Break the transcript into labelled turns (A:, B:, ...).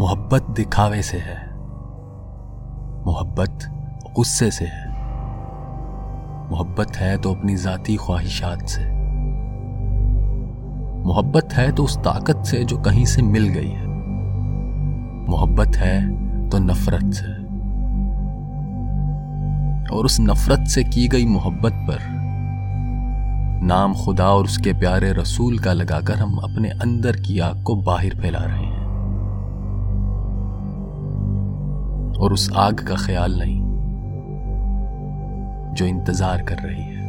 A: मोहब्बत दिखावे से है। मोहब्बत गुस्से से है। मोहब्बत है तो अपनी जाती ख्वाहिशात से। मोहब्बत है तो उस ताकत से जो कहीं से मिल गई है। मोहब्बत है तो नफरत से। और उस नफरत से की गई मोहब्बत पर नाम खुदा और उसके प्यारे रसूल का लगाकर हम अपने अंदर की आग को बाहर फैला रहे हैं। और उस आग का ख्याल नहीं जो इंतज़ार कर रही है।